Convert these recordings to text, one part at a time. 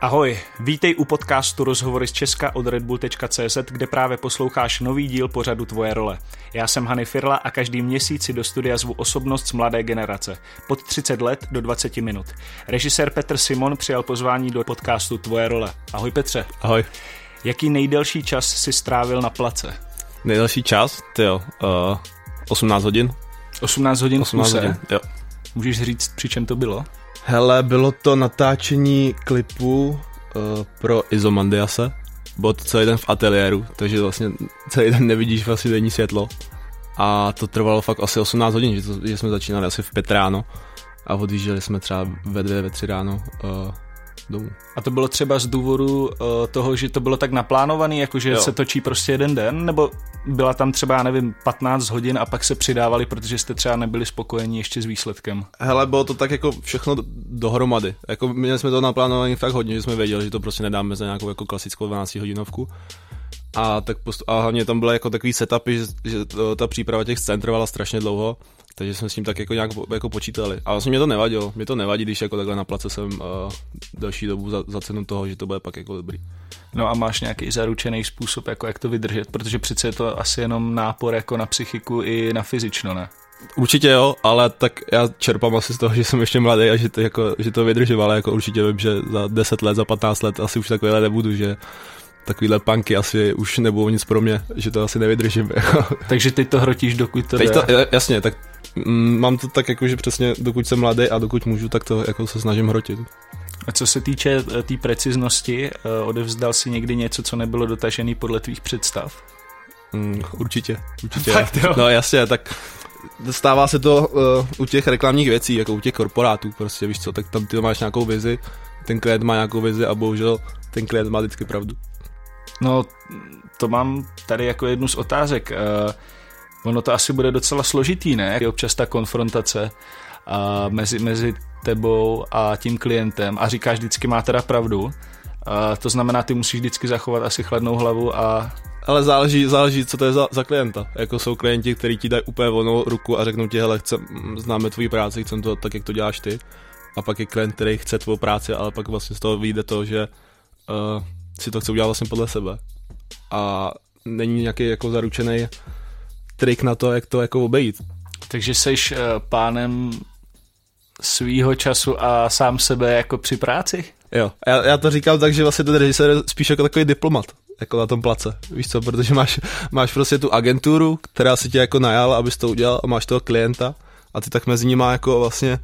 Ahoj, vítej u podcastu Rozhovory z Česka od redbull.cz, kde právě posloucháš nový díl pořadu Tvoje role. Já jsem Hany Firla a každý měsíc si do studia zvu osobnost z mladé generace, pod 30 let do 20 minut. Režisér Petr Simon přijal pozvání do podcastu Tvoje role. Ahoj Petře. Ahoj. Jaký nejdelší čas si strávil na place? Nejdelší čas? Ty jo, uh, 18 hodin. 18 hodin 18 kuse? hodin, jo. Můžeš říct, při čem to bylo? Hele, bylo to natáčení klipu uh, pro Izomandiase. Bylo to celý den v ateliéru, takže vlastně celý den nevidíš vlastně denní světlo. A to trvalo fakt asi 18 hodin, že, to, že jsme začínali asi v pět ráno a odjížděli jsme třeba ve dvě, ve tři ráno uh, domů. A to bylo třeba z důvodu uh, toho, že to bylo tak naplánovaný, jakože Jo. se točí prostě jeden den, nebo byla tam třeba, já nevím, 15 hodin a pak se přidávali, protože jste třeba nebyli spokojeni ještě s výsledkem. Hele, bylo to tak jako všechno do- dohromady. Jako měli jsme to naplánované fakt hodně, že jsme věděli, že to prostě nedáme za nějakou jako klasickou 12 hodinovku. A, tak postu- a hlavně tam byly jako takový setupy, že, že to, ta příprava těch scén trvala strašně dlouho, takže jsme s tím tak jako nějak jako počítali. A vlastně mě to nevadilo. Mě to nevadí, když jako takhle na place jsem uh, další dobu za, za cenu toho, že to bude pak jako dobrý. No a máš nějaký zaručený způsob, jako jak to vydržet, protože přece je to asi jenom nápor jako na psychiku i na fyzično, ne? Určitě jo, ale tak já čerpám asi z toho, že jsem ještě mladý a že to, jako, že to vydržím, ale jako určitě vím, že za 10 let, za 15 let asi už takovýhle nebudu, že takovýhle punky asi už nebudou nic pro mě, že to asi nevydržím. Jako. Takže ty to hrotíš, dokud to Teď jde. to, ja- jasně, tak mm, mám to tak jako, že přesně dokud jsem mladý a dokud můžu, tak to jako se snažím hrotit. A co se týče eh, té preciznosti, eh, odevzdal si někdy něco, co nebylo dotažený podle tvých představ? Mm, určitě, určitě. Fakt jo? No jasně, tak stává se to uh, u těch reklamních věcí, jako u těch korporátů, prostě víš co, tak tam ty máš nějakou vizi, ten klient má nějakou vizi a bohužel ten klient má vždycky pravdu. No, to mám tady jako jednu z otázek. Eh, ono to asi bude docela složitý, ne? Je občas ta konfrontace a mezi, mezi tebou a tím klientem a říkáš vždycky má teda pravdu. A to znamená, ty musíš vždycky zachovat asi chladnou hlavu a Ale záleží, záleží, co to je za, za klienta. Jako jsou klienti, kteří ti dají úplně volnou ruku a řeknou ti, hele, chcem, mm, známe tvoji práci, chcem to tak, jak to děláš ty. A pak je klient, který chce tvou práci, ale pak vlastně z toho vyjde to, že uh, si to chce udělat vlastně podle sebe. A není nějaký jako zaručený trik na to, jak to jako obejít. takže seš eh, pánem svýho času a sám sebe jako při práci? Jo, já, já to říkám tak, že vlastně ten režisér je spíš jako takový diplomat, jako na tom place, víš co, protože máš, máš prostě tu agenturu, která si tě jako najala, abys to udělal a máš toho klienta a ty tak mezi nimi jako vlastně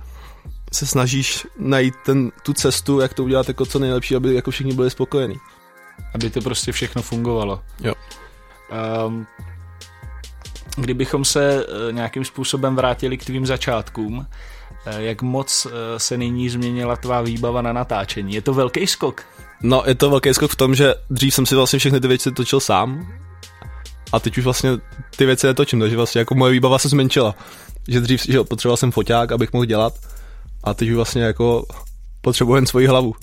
se snažíš najít ten, tu cestu, jak to udělat jako co nejlepší, aby jako všichni byli spokojení. aby to prostě všechno fungovalo. Jo. Um, kdybychom se eh, nějakým způsobem vrátili k tvým začátkům, eh, jak moc eh, se nyní změnila tvá výbava na natáčení? Je to velký skok? No, je to velký skok v tom, že dřív jsem si vlastně všechny ty věci točil sám a teď už vlastně ty věci netočím, takže vlastně jako moje výbava se zmenšila. Že dřív že potřeboval jsem foťák, abych mohl dělat a teď už vlastně jako potřebuji jen svoji hlavu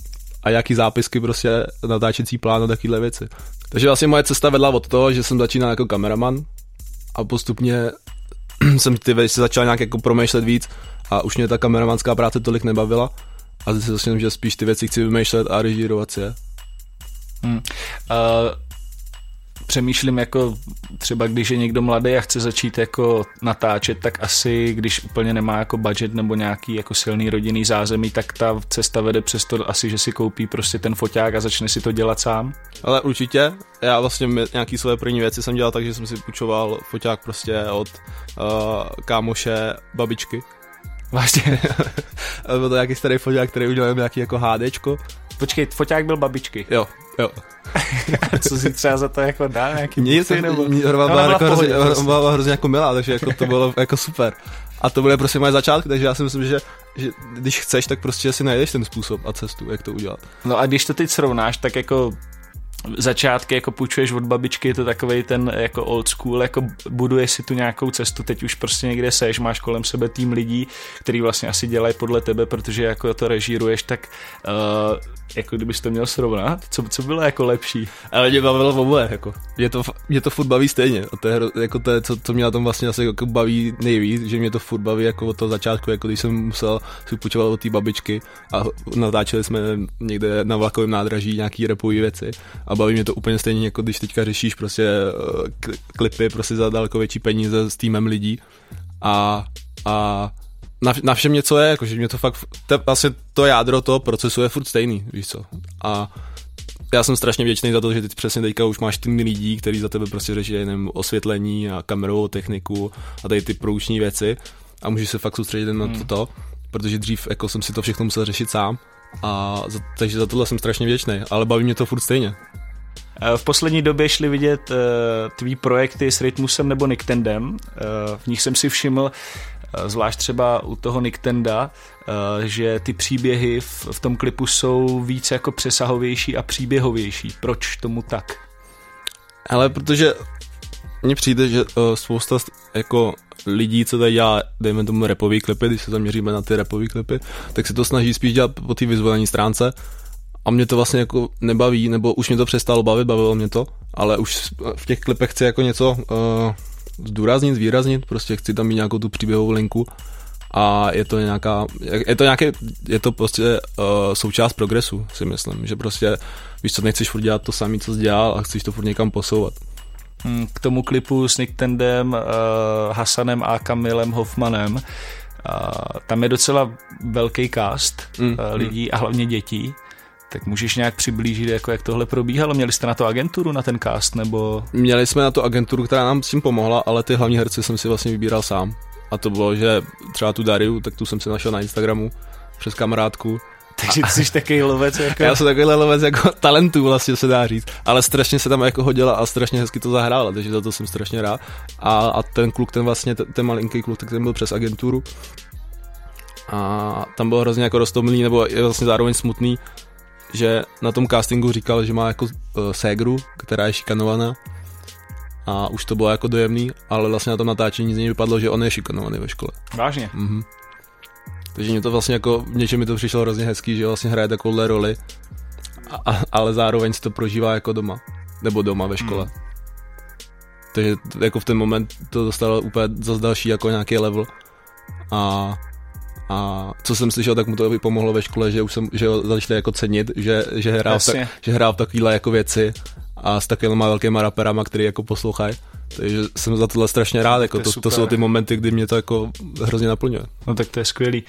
a jaký zápisky prostě natáčecí plán a takovéhle věci. Takže vlastně moje cesta vedla od toho, že jsem začínal jako kameraman a postupně jsem ty věci začal nějak jako promýšlet víc a už mě ta kameramanská práce tolik nebavila a si vlastně, že spíš ty věci chci vymýšlet a režírovat si je. Hmm. Uh, přemýšlím jako třeba když je někdo mladý a chce začít jako natáčet, tak asi když úplně nemá jako budget nebo nějaký jako silný rodinný zázemí, tak ta cesta vede přes to asi, že si koupí prostě ten foťák a začne si to dělat sám. Ale určitě, já vlastně nějaký své první věci jsem dělal tak, že jsem si půjčoval foťák prostě od uh, kámoše babičky. Vlastně. A Byl to nějaký starý foťák, který udělal nějaký jako HDčko. Počkej, foťák byl babičky. Jo, jo. Co si třeba za to jako dá? Nějaký Nic, buty nebo... mě- Hrova No, byla, ona jako v hrozně, pohodě, prostě. byla hrozně jako milá, takže jako to bylo jako super. A to byly prostě moje začátky, takže já si myslím, že, že když chceš, tak prostě si najdeš ten způsob a cestu, jak to udělat. No a když to teď srovnáš, tak jako začátky jako půjčuješ od babičky, je to takový ten jako old school, jako buduješ si tu nějakou cestu, teď už prostě někde seš, máš kolem sebe tým lidí, který vlastně asi dělají podle tebe, protože jako to režíruješ, tak uh, jako kdybys to měl srovnat, co, co bylo jako lepší? Ale mě bavilo oboje, jako. Mě to, mě to furt baví stejně. A to je, jako to, je, co, co mě na tom vlastně asi jako baví nejvíc, že mě to furt baví jako od toho začátku, jako když jsem musel si půjčovat od té babičky a natáčeli jsme někde na vlakovém nádraží nějaký repové věci a baví mě to úplně stejně, jako když teďka řešíš prostě uh, klipy prostě za daleko větší peníze s týmem lidí a, a na, na všem něco je, jakože mě to fakt, to, vlastně to jádro toho procesu je furt stejný, víš co. A já jsem strašně vděčný za to, že teď přesně teďka už máš tým lidí, kteří za tebe prostě řeší jenom osvětlení a kamerovou techniku a tady ty průční věci a můžeš se fakt soustředit na hmm. toto, protože dřív jako jsem si to všechno musel řešit sám a za, takže za tohle jsem strašně vděčný, ale baví mě to furt stejně. V poslední době šli vidět uh, tvý projekty s Rytmusem nebo Nicktendem. Uh, v nich jsem si všiml, Eh, zvlášť třeba u toho Nicktenda, eh, že ty příběhy v, v tom klipu jsou víc jako přesahovější a příběhovější. Proč tomu tak? Ale protože mně přijde, že uh, spousta jako lidí, co tady dělá, dejme tomu repový klipy, když se zaměříme na ty repový klipy, tak se to snaží spíš dělat po té vizuální stránce a mě to vlastně jako nebaví, nebo už mě to přestalo bavit, bavilo mě to, ale už v těch klipech chci jako něco uh, zdůraznit, zvýraznit, prostě chci tam mít nějakou tu příběhovou linku a je to nějaká, je to nějaké, je to prostě uh, součást progresu, si myslím, že prostě víš co, nechceš furt dělat to samé, co jsi dělal a chceš to furt někam posouvat. Hmm, k tomu klipu s Nick Tendem, uh, Hasanem a Kamilem Hoffmanem, uh, tam je docela velký cast mm, uh, lidí mm. a hlavně dětí. Tak můžeš nějak přiblížit, jako jak tohle probíhalo? Měli jste na to agenturu, na ten cast, nebo? Měli jsme na to agenturu, která nám s tím pomohla, ale ty hlavní herce jsem si vlastně vybíral sám. A to bylo, že třeba tu Dariu, tak tu jsem si našel na Instagramu přes kamarádku. Takže ty jsi takový lovec jako... Já jsem takový lovec jako talentů vlastně se dá říct, ale strašně se tam jako hodila a strašně hezky to zahrála, takže za to jsem strašně rád. A, a ten kluk, ten vlastně, ten, ten malinký kluk, tak ten byl přes agenturu. A tam bylo hrozně jako roztomilý, nebo je vlastně zároveň smutný, že na tom castingu říkal, že má jako uh, ségru, která je šikanovaná a už to bylo jako dojemný, ale vlastně na tom natáčení z něj vypadlo, že on je šikanovaný ve škole. Vážně? Mhm. Takže mě to vlastně jako, v něčem mi to přišlo hrozně hezký, že vlastně hraje takovouhle roli, a, a, ale zároveň si to prožívá jako doma, nebo doma ve škole. Mm. Takže jako v ten moment to dostalo úplně zase další jako nějaký level a a co jsem slyšel, tak mu to i pomohlo ve škole, že už jsem, že ho začali jako cenit, že, že hrál, tak, že hrál takovýhle jako věci a s takovými velkými raperama, který jako poslouchají. Takže jsem za tohle strašně rád, jako to, to, to jsou ty momenty, kdy mě to jako hrozně naplňuje. No tak to je skvělý.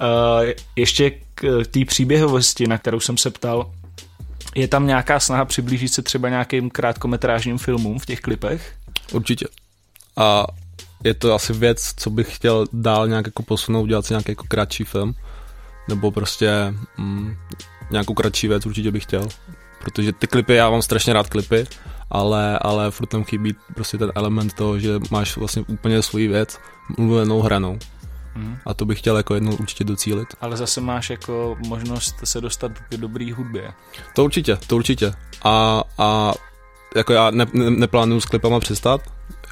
Uh, ještě k té příběhovosti, na kterou jsem se ptal, je tam nějaká snaha přiblížit se třeba nějakým krátkometrážním filmům v těch klipech? Určitě. A je to asi věc, co bych chtěl dál nějak jako posunout, dělat si nějaký jako kratší film, nebo prostě mm, nějakou kratší věc určitě bych chtěl, protože ty klipy, já mám strašně rád klipy, ale, ale furt tam chybí prostě ten element toho, že máš vlastně úplně svůj věc mluvenou hranou. Mm. A to bych chtěl jako jednou určitě docílit. Ale zase máš jako možnost se dostat k dobrý hudbě. To určitě, to určitě. A, a jako já ne, ne, neplánuju s klipama přestat,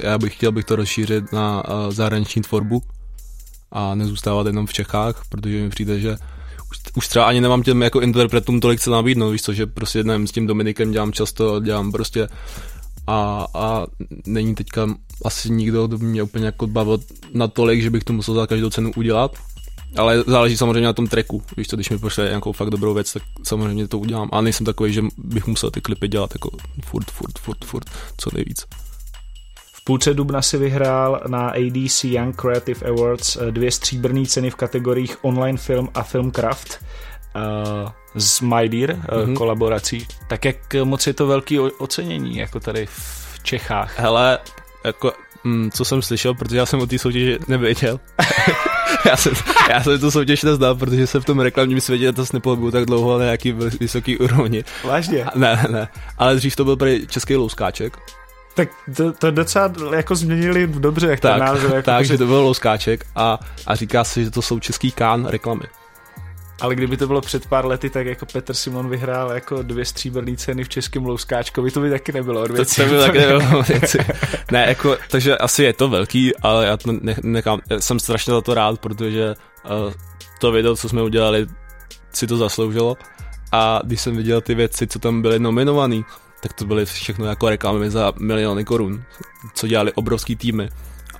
já bych chtěl bych to rozšířit na uh, zahraniční tvorbu a nezůstávat jenom v Čechách, protože mi přijde, že už, třeba ani nemám těm jako interpretům tolik co nabídnout, víš co, že prostě nevím, s tím Dominikem dělám často, dělám prostě a, a není teďka asi nikdo, kdo by mě úplně jako bavil natolik, že bych to musel za každou cenu udělat, ale záleží samozřejmě na tom treku. Víš co, když mi pošle nějakou fakt dobrou věc, tak samozřejmě to udělám. A nejsem takový, že bych musel ty klipy dělat jako furt, furt, furt, furt, co nejvíc. V půlce dubna si vyhrál na ADC Young Creative Awards eh, dvě stříbrné ceny v kategoriích online film a filmcraft uh, s My Dear mm-hmm. kolaborací. Tak jak moc je to velký ocenění, jako tady v Čechách? Hele, jako, mm, co jsem slyšel, protože já jsem o té soutěži nevěděl. já, jsem, já jsem tu soutěž neznal, protože jsem v tom reklamním světě to nepohybuju tak dlouho na nějaký vysoký úrovni. Vážně? Ne, ne, ne. Ale dřív to byl prý český louskáček. Tak to, to docela jako změnili dobře, jak tak, ten název. Jako tak, že to byl louskáček a, a říká se, že to jsou český kán reklamy. Ale kdyby to bylo před pár lety, tak jako Petr Simon vyhrál jako dvě stříbrné ceny v českém louskáčkovi, to by taky nebylo To, to by taky nebylo věci. Ne, jako, takže asi je to velký, ale já to nechám, jsem strašně za to rád, protože uh, to video, co jsme udělali, si to zasloužilo. A když jsem viděl ty věci, co tam byly nominované, tak to byly všechno jako reklamy za miliony korun, co dělali obrovský týmy.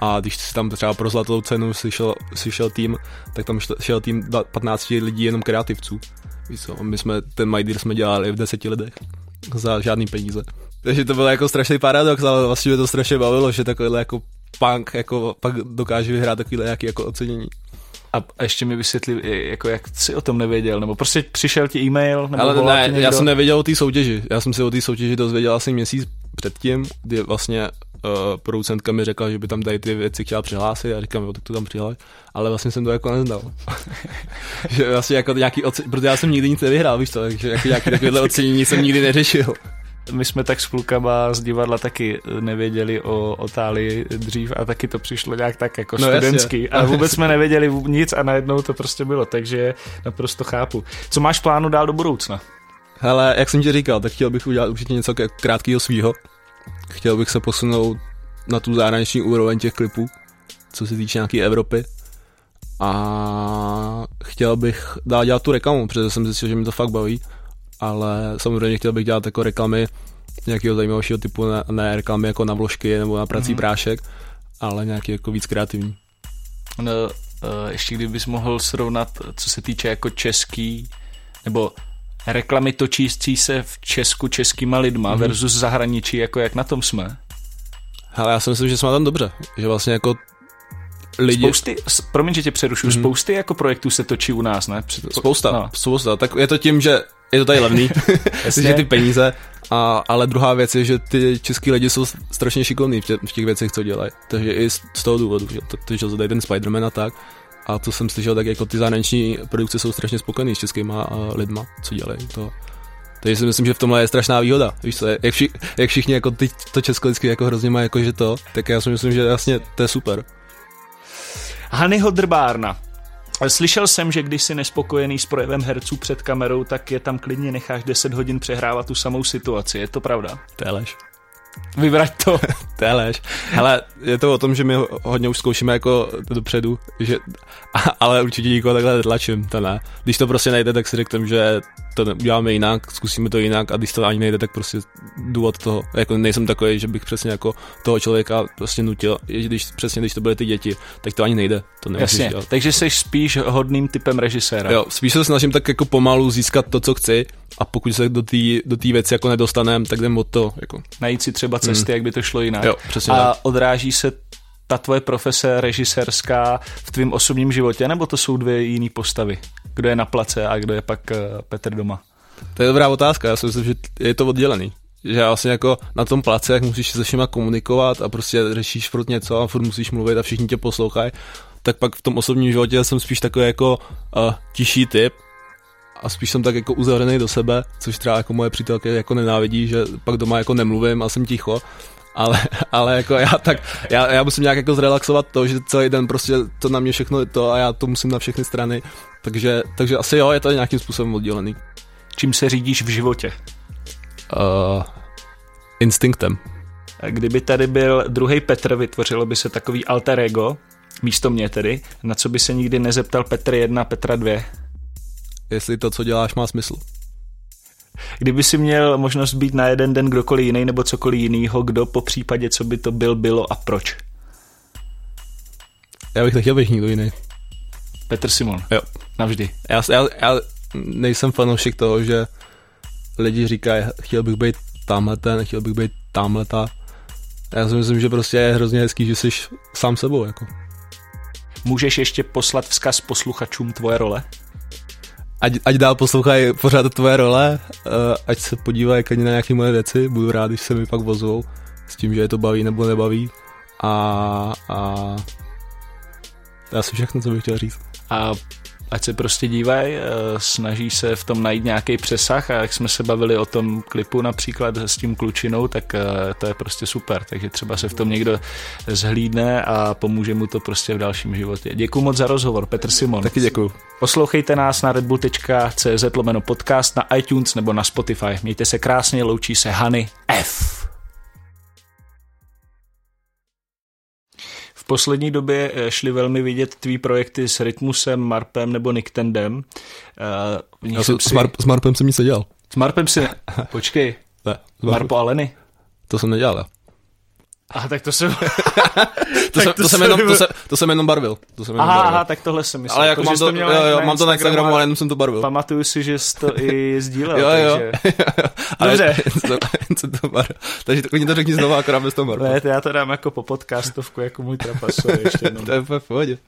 A když si tam třeba pro zlatou cenu slyšel, slyšel tým, tak tam šel tým 15 lidí jenom kreativců. Víš co, my jsme, ten Deal jsme dělali v deseti lidech za žádný peníze. Takže to bylo jako strašný paradox, ale vlastně mě to strašně bavilo, že takovýhle jako punk jako pak dokáže vyhrát takovýhle nějaký jako ocenění. A ještě mi vysvětli, jako jak jsi o tom nevěděl, nebo prostě přišel ti e-mail, nebo Ale ne, někdo? já jsem nevěděl o té soutěži, já jsem si o té soutěži dozvěděl asi měsíc předtím, kdy vlastně uh, producentka mi řekla, že by tam tady ty věci chtěla přihlásit a říkám, jo, tak to tam přihlás, ale vlastně jsem to jako nezdal. že vlastně jako nějaký ocen... protože já jsem nikdy nic nevyhrál, víš to, takže jako nějaký takovéhle ocenění jsem nikdy neřešil. My jsme tak s klukama z divadla taky nevěděli o, o Tálii dřív a taky to přišlo nějak tak jako no studentský. Jasně. A vůbec jsme nevěděli nic a najednou to prostě bylo, takže naprosto chápu. Co máš plánu dál do budoucna? Hele, jak jsem ti říkal, tak chtěl bych udělat určitě něco krátkého svýho. Chtěl bych se posunout na tu zahraniční úroveň těch klipů, co se týče nějaké Evropy. A chtěl bych dát dělat tu reklamu, protože jsem zjistil, že mi to fakt baví ale samozřejmě chtěl bych dělat jako reklamy nějakého zajímavého typu, ne, ne reklamy jako na vložky nebo na prací mm-hmm. prášek, ale nějaký jako víc kreativní. No, eh, ještě kdybys mohl srovnat, co se týče jako český, nebo reklamy točící se v Česku českýma lidma mm-hmm. versus zahraničí, jako jak na tom jsme? Ale já si myslím, že jsme tam dobře, že vlastně jako lidi... Spousty, promiň, že tě přerušu, mm-hmm. spousty jako projektů se točí u nás, ne? Před... Spousta, no. spousta. Tak je to tím, že je to tady levný, že ty peníze, a, ale druhá věc je, že ty český lidi jsou strašně šikovní v, tě, v těch věcech, co dělají. Takže i z, z toho důvodu, že to, to, že tady ten Spider-Man a tak, a to jsem slyšel, tak jako ty zahraniční produkce jsou strašně spokojený s českýma lidma, co dělají. To, takže si myslím, že v tomhle je strašná výhoda. Víš co, jak, vši, jak všichni jako ty, to česko vždycky jako hrozně má jako že to, tak já si myslím, že vlastně to je super. Hanyho Drbárna. Slyšel jsem, že když jsi nespokojený s projevem herců před kamerou, tak je tam klidně necháš 10 hodin přehrávat tu samou situaci. Je to pravda? To je lež. Vybrať to. to je lež. Hele, je to o tom, že my hodně už zkoušíme jako dopředu, že, ale určitě nikoho takhle netlačím, to ne. Když to prostě nejde, tak si řeknu, že to uděláme jinak, zkusíme to jinak a když to ani nejde, tak prostě jdu od toho. Jako nejsem takový, že bych přesně jako toho člověka prostě nutil, když přesně když to byly ty děti, tak to ani nejde. To Jasně, dělat. takže jsi spíš hodným typem režiséra. Jo, spíš se snažím tak jako pomalu získat to, co chci a pokud se do té do věci jako nedostaneme, tak jdem od to. Jako. Najít si třeba cesty, mm. jak by to šlo jinak. Jo, přesně a tak. odráží se ta tvoje profese režisérská v tvém osobním životě, nebo to jsou dvě jiné postavy? Kdo je na place a kdo je pak uh, Petr doma? To je dobrá otázka, já si myslím, že je to oddělený. Že vlastně jako na tom place, jak musíš se všema komunikovat a prostě řešíš furt něco a furt musíš mluvit a všichni tě poslouchají, tak pak v tom osobním životě jsem spíš takový jako uh, tišší typ, a spíš jsem tak jako uzavřený do sebe, což třeba jako moje přítelky jako nenávidí, že pak doma jako nemluvím a jsem ticho, ale, ale jako já tak, já, já musím nějak jako zrelaxovat to, že celý den prostě to na mě všechno je to a já to musím na všechny strany, takže, takže asi jo, je to nějakým způsobem oddělený. Čím se řídíš v životě? Uh, instinktem. Kdyby tady byl druhý Petr, vytvořilo by se takový alter ego, místo mě tedy, na co by se nikdy nezeptal Petr 1, Petra 2? Jestli to, co děláš, má smysl. Kdyby si měl možnost být na jeden den kdokoliv jiný nebo cokoliv jiného, kdo po případě, co by to byl, bylo a proč? Já bych nechtěl být nikdo jiný. Petr Simon. Jo. Navždy. Já, já, já nejsem fanoušek toho, že lidi říkají, chtěl bych být tamhle ten, chtěl bych být tamhle ta. Já si myslím, že prostě je hrozně hezký, že jsi sám sebou. Jako. Můžeš ještě poslat vzkaz posluchačům tvoje role? ať, ať dál poslouchají pořád tvoje role, uh, ať se podívají na nějaké moje věci, budu rád, když se mi pak vozou s tím, že je to baví nebo nebaví. A, a to je asi všechno, co bych chtěl říct. A ať se prostě dívají, snaží se v tom najít nějaký přesah a jak jsme se bavili o tom klipu například s tím klučinou, tak to je prostě super, takže třeba se v tom někdo zhlídne a pomůže mu to prostě v dalším životě. Děkuji moc za rozhovor, Petr Simon. Taky děkuji. Poslouchejte nás na redbull.cz lomeno podcast na iTunes nebo na Spotify. Mějte se krásně, loučí se Hany F. V poslední době eh, šly velmi vidět tvý projekty s Rytmusem, Marpem nebo Nicktendem. Uh, Já jsem, si... s, Marp, s Marpem jsem nic nedělal. S Marpem si... Počkej. Ne, Marpo a Leny. To jsem nedělal. Aha, tak to jsem... to, jsem, to, jsem jenom, to, se, to jsem jenom barvil. To jsem jenom aha, barvil. aha, tak tohle jsem myslel. Ale jako, mám, to, jo, jo, mám to na Instagramu, ale jenom jsem to barvil. Pamatuju si, že jsi to i sdílel. jo, jo. takže... Dobře. jsem to barvil. Takže to, to řekni znovu, akorát bez toho barvu. Ne, to já to dám jako po podcastovku, jako můj trapas. ještě to je v pohodě.